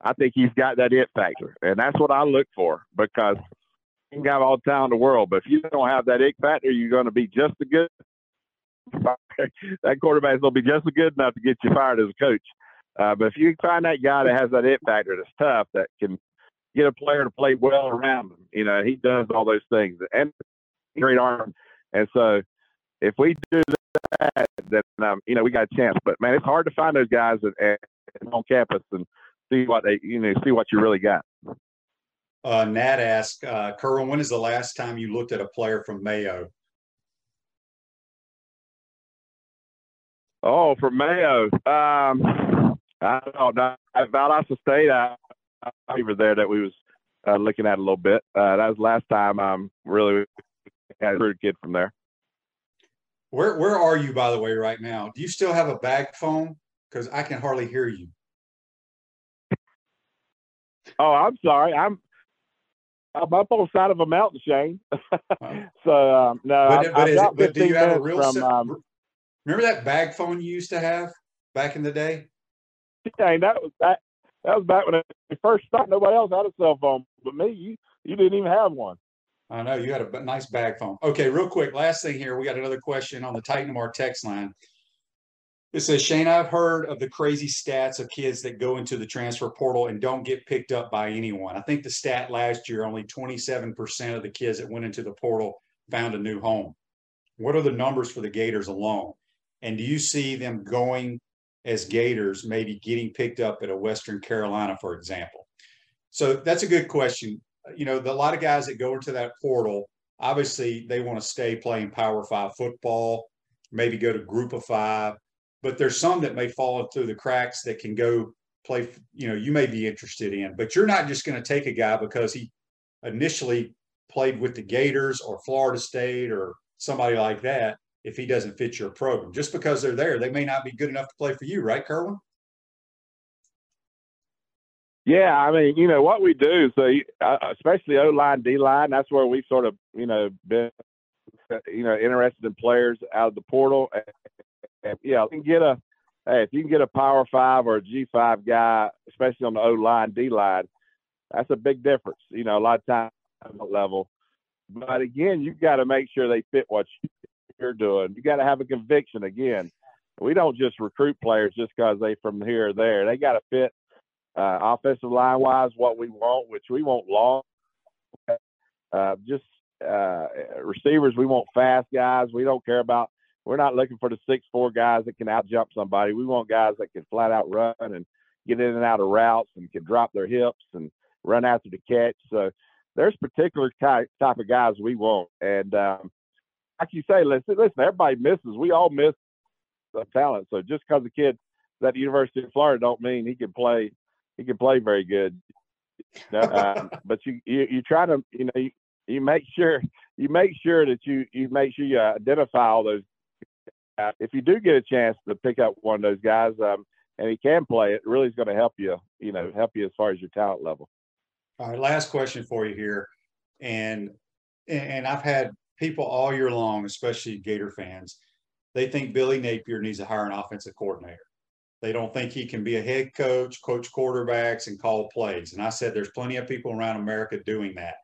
I think he's got that it factor, and that's what I look for because you can have all the talent in the world, but if you don't have that it factor, you're going to be just as good. that quarterback's going to be just as good enough to get you fired as a coach. Uh, but if you find that guy that has that it factor that's tough, that can get a player to play well around him. You know, he does all those things and great arm. And so if we do that, then um, you know we got a chance. But man, it's hard to find those guys at, at, on campus and see what they you know see what you really got. Uh, Nat asked, uh, Kerwin, when is the last time you looked at a player from Mayo? Oh, from Mayo. Um, I don't know. At Valdosta State, I, over there that we was uh, looking at a little bit. Uh, that was last time um really had a kid from there. Where where are you by the way right now? Do you still have a bag phone? Because I can hardly hear you. Oh, I'm sorry. I'm I'm up on the side of a mountain, Shane. so um, no, but, but, it, but do you have a real? From, um, remember that bag phone you used to have back in the day? Shane, that was that that was back when it first started. Nobody else had a cell phone, but me. You you didn't even have one. I know you had a nice bag phone. Okay, real quick, last thing here. We got another question on the Titan MRI text line. It says, Shane, I've heard of the crazy stats of kids that go into the transfer portal and don't get picked up by anyone. I think the stat last year, only 27% of the kids that went into the portal found a new home. What are the numbers for the Gators alone? And do you see them going as Gators maybe getting picked up at a Western Carolina, for example? So that's a good question. You know, the, a lot of guys that go into that portal, obviously they want to stay playing Power Five football, maybe go to Group of Five, but there's some that may fall through the cracks that can go play. You know, you may be interested in, but you're not just going to take a guy because he initially played with the Gators or Florida State or somebody like that if he doesn't fit your program. Just because they're there, they may not be good enough to play for you, right, Kerwin? Yeah, I mean, you know what we do, so uh, especially O line, D line, that's where we sort of, you know, been, you know, interested in players out of the portal. And, yeah, you can get a, hey, if you can get a Power Five or a G five guy, especially on the O line, D line, that's a big difference. You know, a lot of times level, but again, you've got to make sure they fit what you're doing. You got to have a conviction again. We don't just recruit players just because they from here or there. They got to fit uh, offensive line wise what we want, which we want long. Uh, just uh, receivers, we want fast guys. We don't care about. We're not looking for the six four guys that can out jump somebody. We want guys that can flat out run and get in and out of routes and can drop their hips and run after the catch. So there's particular type type of guys we want. And um, like you say, listen, listen, everybody misses. We all miss the talent. So just because a kid at the University of Florida don't mean he can play he can play very good. uh, but you, you you try to you know you, you make sure you make sure that you you make sure you identify all those. If you do get a chance to pick up one of those guys, um, and he can play, it really is going to help you. You know, help you as far as your talent level. All right, last question for you here, and and I've had people all year long, especially Gator fans, they think Billy Napier needs to hire an offensive coordinator. They don't think he can be a head coach, coach quarterbacks, and call plays. And I said, there's plenty of people around America doing that.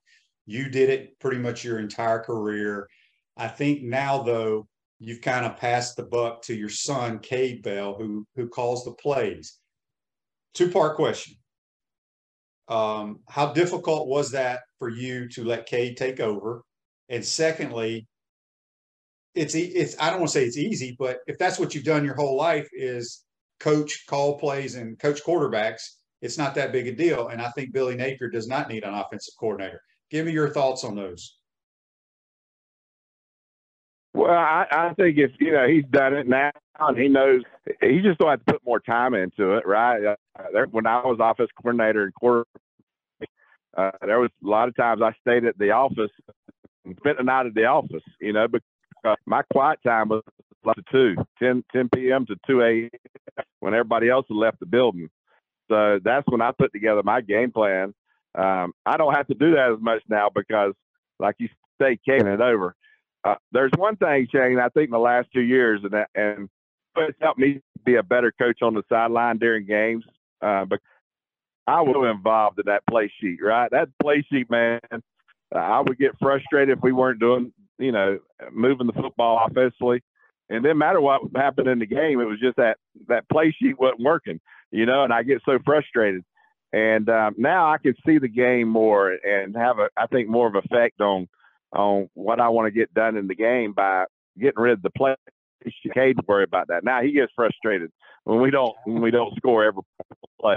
You did it pretty much your entire career. I think now, though, you've kind of passed the buck to your son, Cade Bell, who who calls the plays. Two part question. Um, how difficult was that for you to let Cade take over? And secondly, it's it's I don't want to say it's easy, but if that's what you've done your whole life is coach call plays and coach quarterbacks, it's not that big a deal. And I think Billy Napier does not need an offensive coordinator. Give me your thoughts on those. Well, I, I think if you know he's done it now and he knows he just don't have to put more time into it, right? Uh, when I was office coordinator and quarter, uh, there was a lot of times I stayed at the office spent the night at the office, you know, because my quiet time was like to 2, 10, 10 p.m. to 2 a.m. when everybody else had left the building. So that's when I put together my game plan. Um, I don't have to do that as much now because, like you say, kicking it over. Uh, there's one thing, Shane, I think in the last two years, and that, and it's helped me be a better coach on the sideline during games. Uh, but I was involved in that play sheet, right? That play sheet, man. I would get frustrated if we weren't doing, you know, moving the football offensively. And didn't matter what happened in the game. It was just that that play sheet wasn't working, you know, and I get so frustrated. And um, now I can see the game more and have a, I think, more of effect on on what I want to get done in the game by getting rid of the play. Cade worry about that. Now he gets frustrated when we don't when we don't score every play.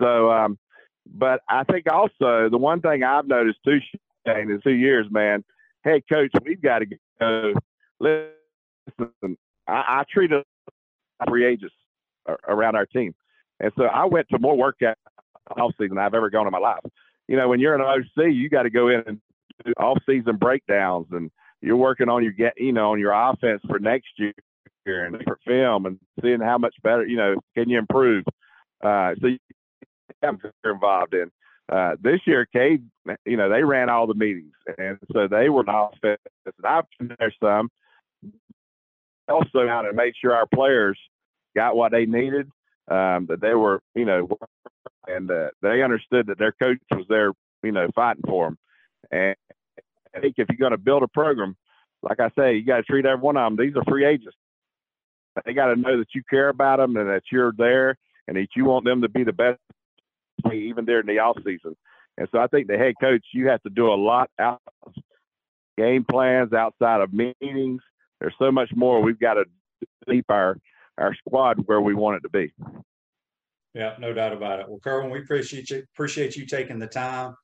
So, um, but I think also the one thing I've noticed too, Shane, in two years, man, hey coach, we've got to go. Listen, I, I treated free agents around our team, and so I went to more workout off season than I've ever gone in my life. You know, when you're an OC, you got to go in and do off season breakdowns, and you're working on your get, you know, on your offense for next year and for film and seeing how much better, you know, can you improve. Uh, so I'm involved in. Uh, this year, Cade, you know, they ran all the meetings, and so they were not. And I've been there some. Also, out and made sure our players got what they needed, um, that they were, you know, and uh, they understood that their coach was there, you know, fighting for them. And I think if you're going to build a program, like I say, you got to treat every one of them. These are free agents. They got to know that you care about them and that you're there and that you want them to be the best even during the off season. And so I think the head coach, you have to do a lot out game plans outside of meetings. There's so much more. We've got to keep our our squad where we want it to be. Yeah, no doubt about it. Well, Kerwin, we appreciate you appreciate you taking the time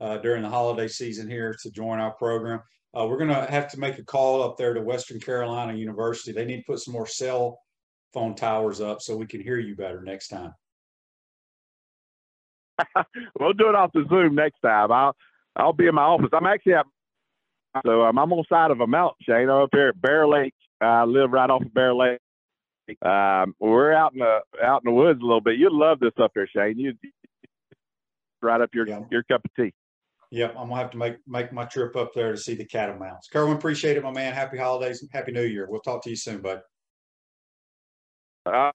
uh, during the holiday season here to join our program. Uh, we're going to have to make a call up there to Western Carolina University. They need to put some more cell phone towers up so we can hear you better next time. we'll do it off the Zoom next time. I'll I'll be in my office. I'm actually at so um, I'm on the side of a mountain, Shane. I'm up here at Bear Lake. I live right off of Bear Lake. Um, we're out in the out in the woods a little bit. You'd love this up there, Shane. You right up your yeah. your cup of tea. Yep, I'm gonna have to make make my trip up there to see the catamounts. Kerwin, appreciate it, my man. Happy holidays, happy New Year. We'll talk to you soon, bud. Uh,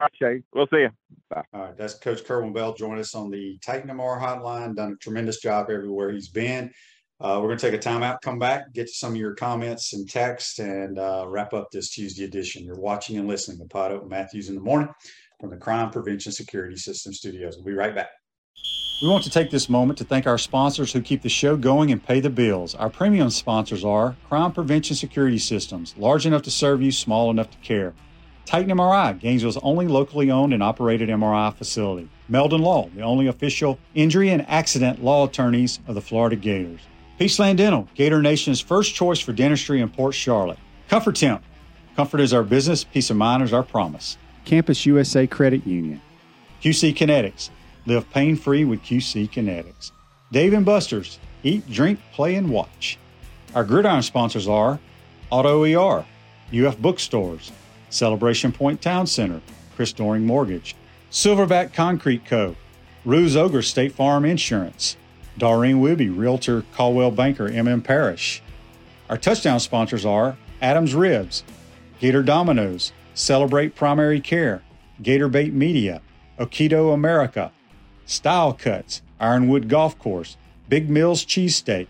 right, Shane. We'll see you. Bye. All right. That's Coach Kerwin Bell joining us on the Titan MRI hotline. Done a tremendous job everywhere he's been. Uh, we're going to take a timeout, come back, get to some of your comments and text, and uh, wrap up this Tuesday edition. You're watching and listening to Pod Open Matthews in the morning from the Crime Prevention Security System Studios. We'll be right back. We want to take this moment to thank our sponsors who keep the show going and pay the bills. Our premium sponsors are Crime Prevention Security Systems, large enough to serve you, small enough to care. Titan MRI, Gainesville's only locally owned and operated MRI facility. Meldon Law, the only official injury and accident law attorneys of the Florida Gators. Peaceland Dental, Gator Nation's first choice for dentistry in Port Charlotte. Comfort Temp, comfort is our business, peace of mind is our promise. Campus USA Credit Union. QC Kinetics, live pain free with QC Kinetics. Dave and Buster's, eat, drink, play, and watch. Our gridiron sponsors are Auto ER, UF Bookstores, Celebration Point Town Center, Chris Doering Mortgage, Silverback Concrete Co., Ruse Ogre State Farm Insurance, Doreen Wibby, Realtor Coldwell Banker, MM Parish. Our touchdown sponsors are Adams Ribs, Gator Dominoes, Celebrate Primary Care, Gator Bait Media, Okido America, Style Cuts, Ironwood Golf Course, Big Mills Cheesesteak,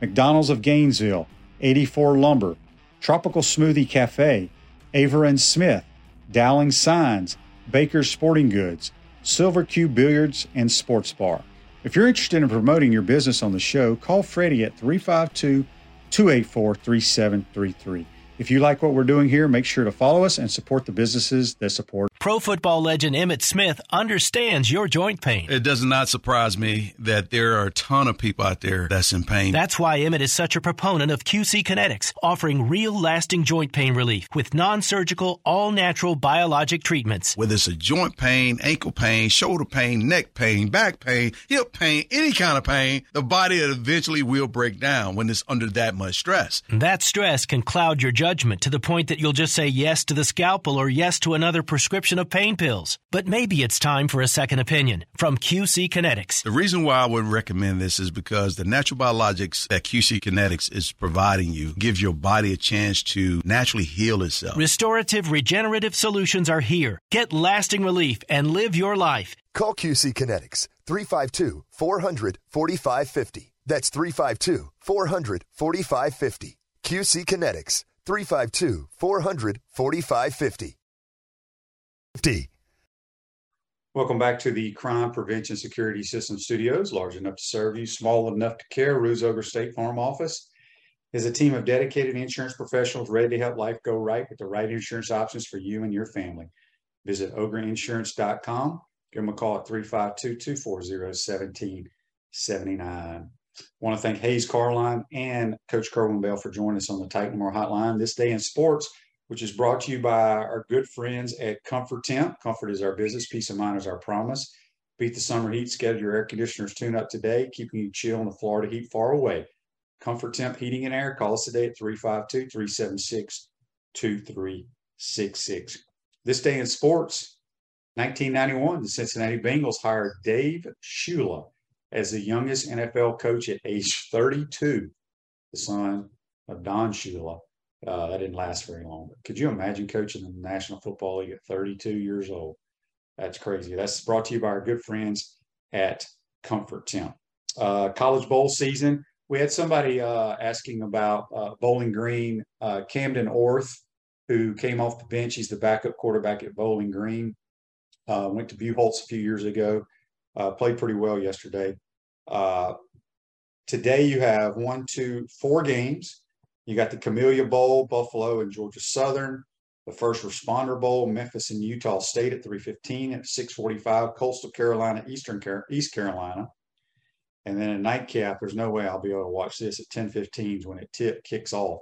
McDonald's of Gainesville, 84 Lumber, Tropical Smoothie Cafe, Avera and Smith, Dowling Signs, Baker's Sporting Goods, Silver Cube Billiards and Sports Bar. If you're interested in promoting your business on the show, call Freddie at 352 284 3733. If you like what we're doing here, make sure to follow us and support the businesses that support. Pro football legend Emmitt Smith understands your joint pain. It does not surprise me that there are a ton of people out there that's in pain. That's why Emmitt is such a proponent of QC Kinetics, offering real lasting joint pain relief with non surgical, all natural biologic treatments. Whether it's a joint pain, ankle pain, shoulder pain, neck pain, back pain, hip pain, any kind of pain, the body eventually will break down when it's under that much stress. That stress can cloud your judgment judgment to the point that you'll just say yes to the scalpel or yes to another prescription of pain pills. But maybe it's time for a second opinion from QC Kinetics. The reason why I would recommend this is because the natural biologics that QC Kinetics is providing you gives your body a chance to naturally heal itself. Restorative regenerative solutions are here. Get lasting relief and live your life. Call QC Kinetics 352 400 4550. That's 352 400 4550. QC Kinetics 352 400 4550. Welcome back to the Crime Prevention Security System Studios, large enough to serve you, small enough to care. Ruse Ogre State Farm Office is a team of dedicated insurance professionals ready to help life go right with the right insurance options for you and your family. Visit ogreinsurance.com. Give them a call at 352 240 1779. I want to thank Hayes Carlyon and Coach Kerwin Bell for joining us on the Titan MRI Hotline this day in sports, which is brought to you by our good friends at Comfort Temp. Comfort is our business, peace of mind is our promise. Beat the summer heat, schedule your air conditioners tune up today, keeping you chill in the Florida heat far away. Comfort Temp Heating and Air. Call us today at 352 376 2366. This day in sports, 1991, the Cincinnati Bengals hired Dave Shula as the youngest NFL coach at age 32, the son of Don Shula. Uh, that didn't last very long. But could you imagine coaching the National Football League at 32 years old? That's crazy. That's brought to you by our good friends at Comfort Temp. Uh, college Bowl season. We had somebody uh, asking about uh, Bowling Green, uh, Camden Orth, who came off the bench. He's the backup quarterback at Bowling Green. Uh, went to Buchholz a few years ago. Uh, played pretty well yesterday. Uh, today you have one, two, four games. You got the Camellia Bowl, Buffalo and Georgia Southern. The First Responder Bowl, Memphis and Utah State at 3:15 at 6:45. Coastal Carolina, Eastern Car- East Carolina, and then a nightcap. There's no way I'll be able to watch this at 10:15 when it tip kicks off.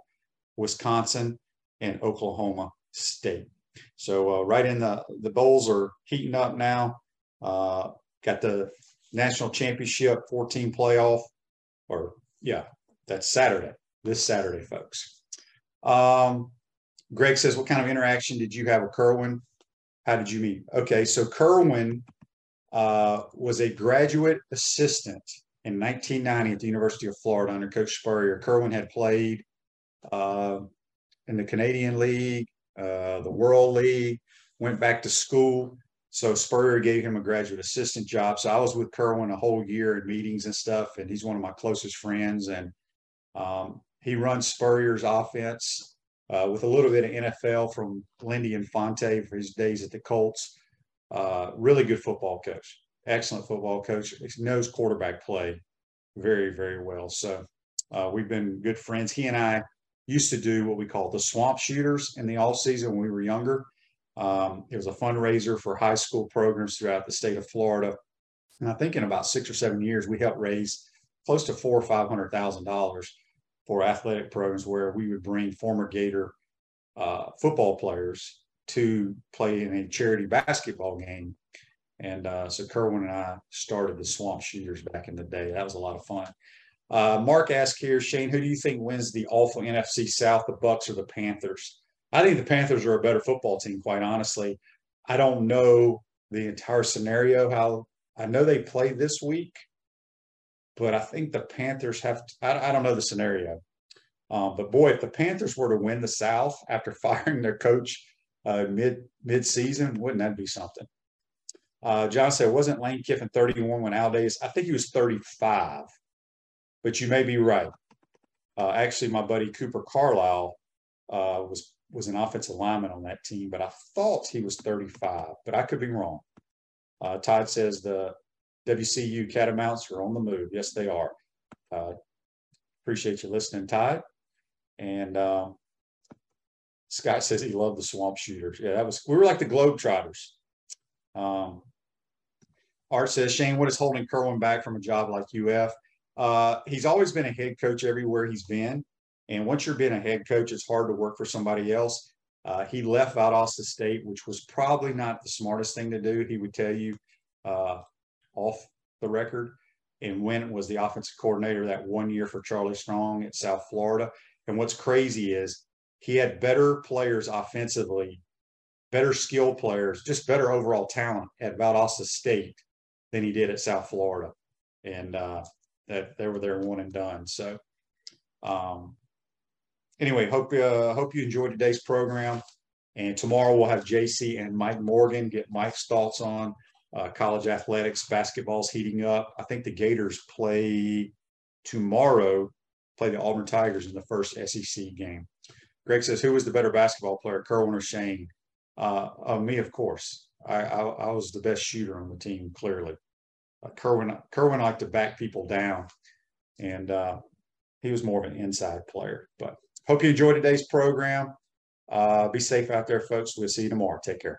Wisconsin and Oklahoma State. So uh, right in the the bowls are heating up now. Uh, got the national championship 14 playoff, or yeah, that's Saturday. This Saturday, folks. Um, Greg says, "What kind of interaction did you have with Kerwin? How did you meet?" Okay, so Kerwin uh, was a graduate assistant in 1990 at the University of Florida under Coach Spurrier. Kerwin had played uh, in the Canadian League, uh, the World League, went back to school. So Spurrier gave him a graduate assistant job. So I was with Kerwin a whole year in meetings and stuff, and he's one of my closest friends. And Um, he runs Spurrier's offense uh, with a little bit of NFL from Lindy Infante for his days at the Colts. Uh, really good football coach, excellent football coach. He knows quarterback play very, very well. So uh, we've been good friends. He and I used to do what we call the swamp shooters in the off season when we were younger. Um, it was a fundraiser for high school programs throughout the state of Florida. And I think in about six or seven years, we helped raise close to four or five hundred thousand dollars for athletic programs where we would bring former Gator uh, football players to play in a charity basketball game. And uh, so Kerwin and I started the Swamp Shooters back in the day. That was a lot of fun. Uh, Mark asked here, Shane, who do you think wins the awful NFC South, the Bucks or the Panthers? I think the Panthers are a better football team, quite honestly. I don't know the entire scenario. How I know they play this week, but I think the Panthers have. To, I, I, don't know the scenario, um, but boy, if the Panthers were to win the South after firing their coach uh, mid mid season, wouldn't that be something? Uh, John said, wasn't Lane Kiffin 31 when Al Davis? I think he was 35, but you may be right. Uh, actually, my buddy Cooper Carlisle uh, was was an offensive lineman on that team, but I thought he was 35, but I could be wrong. Uh, Todd says the WCU Catamounts are on the move. Yes, they are. Uh, appreciate you listening, Todd. And um, Scott says he loved the Swamp Shooters. Yeah, that was we were like the Globetrotters. Um, Art says Shane, what is holding Kerwin back from a job like UF? Uh, he's always been a head coach everywhere he's been, and once you're being a head coach, it's hard to work for somebody else. Uh, he left Valdosta State, which was probably not the smartest thing to do. He would tell you uh, off the record, and when was the offensive coordinator that one year for Charlie Strong at South Florida. And what's crazy is he had better players offensively, better skill players, just better overall talent at Valdosta State than he did at South Florida. And uh, that they were there one and done. So, um, anyway, hope uh, hope you enjoyed today's program. And tomorrow we'll have JC and Mike Morgan get Mike's thoughts on uh, college athletics. Basketball's heating up. I think the Gators play tomorrow, play the Auburn Tigers in the first SEC game. Greg says, "Who was the better basketball player, Kerwin or Shane?" Uh, uh, me, of course. I, I, I, was the best shooter on the team, clearly. Uh, Kerwin, Kerwin liked to back people down, and uh, he was more of an inside player. But Hope you enjoyed today's program. Uh, be safe out there, folks. We'll see you tomorrow. Take care.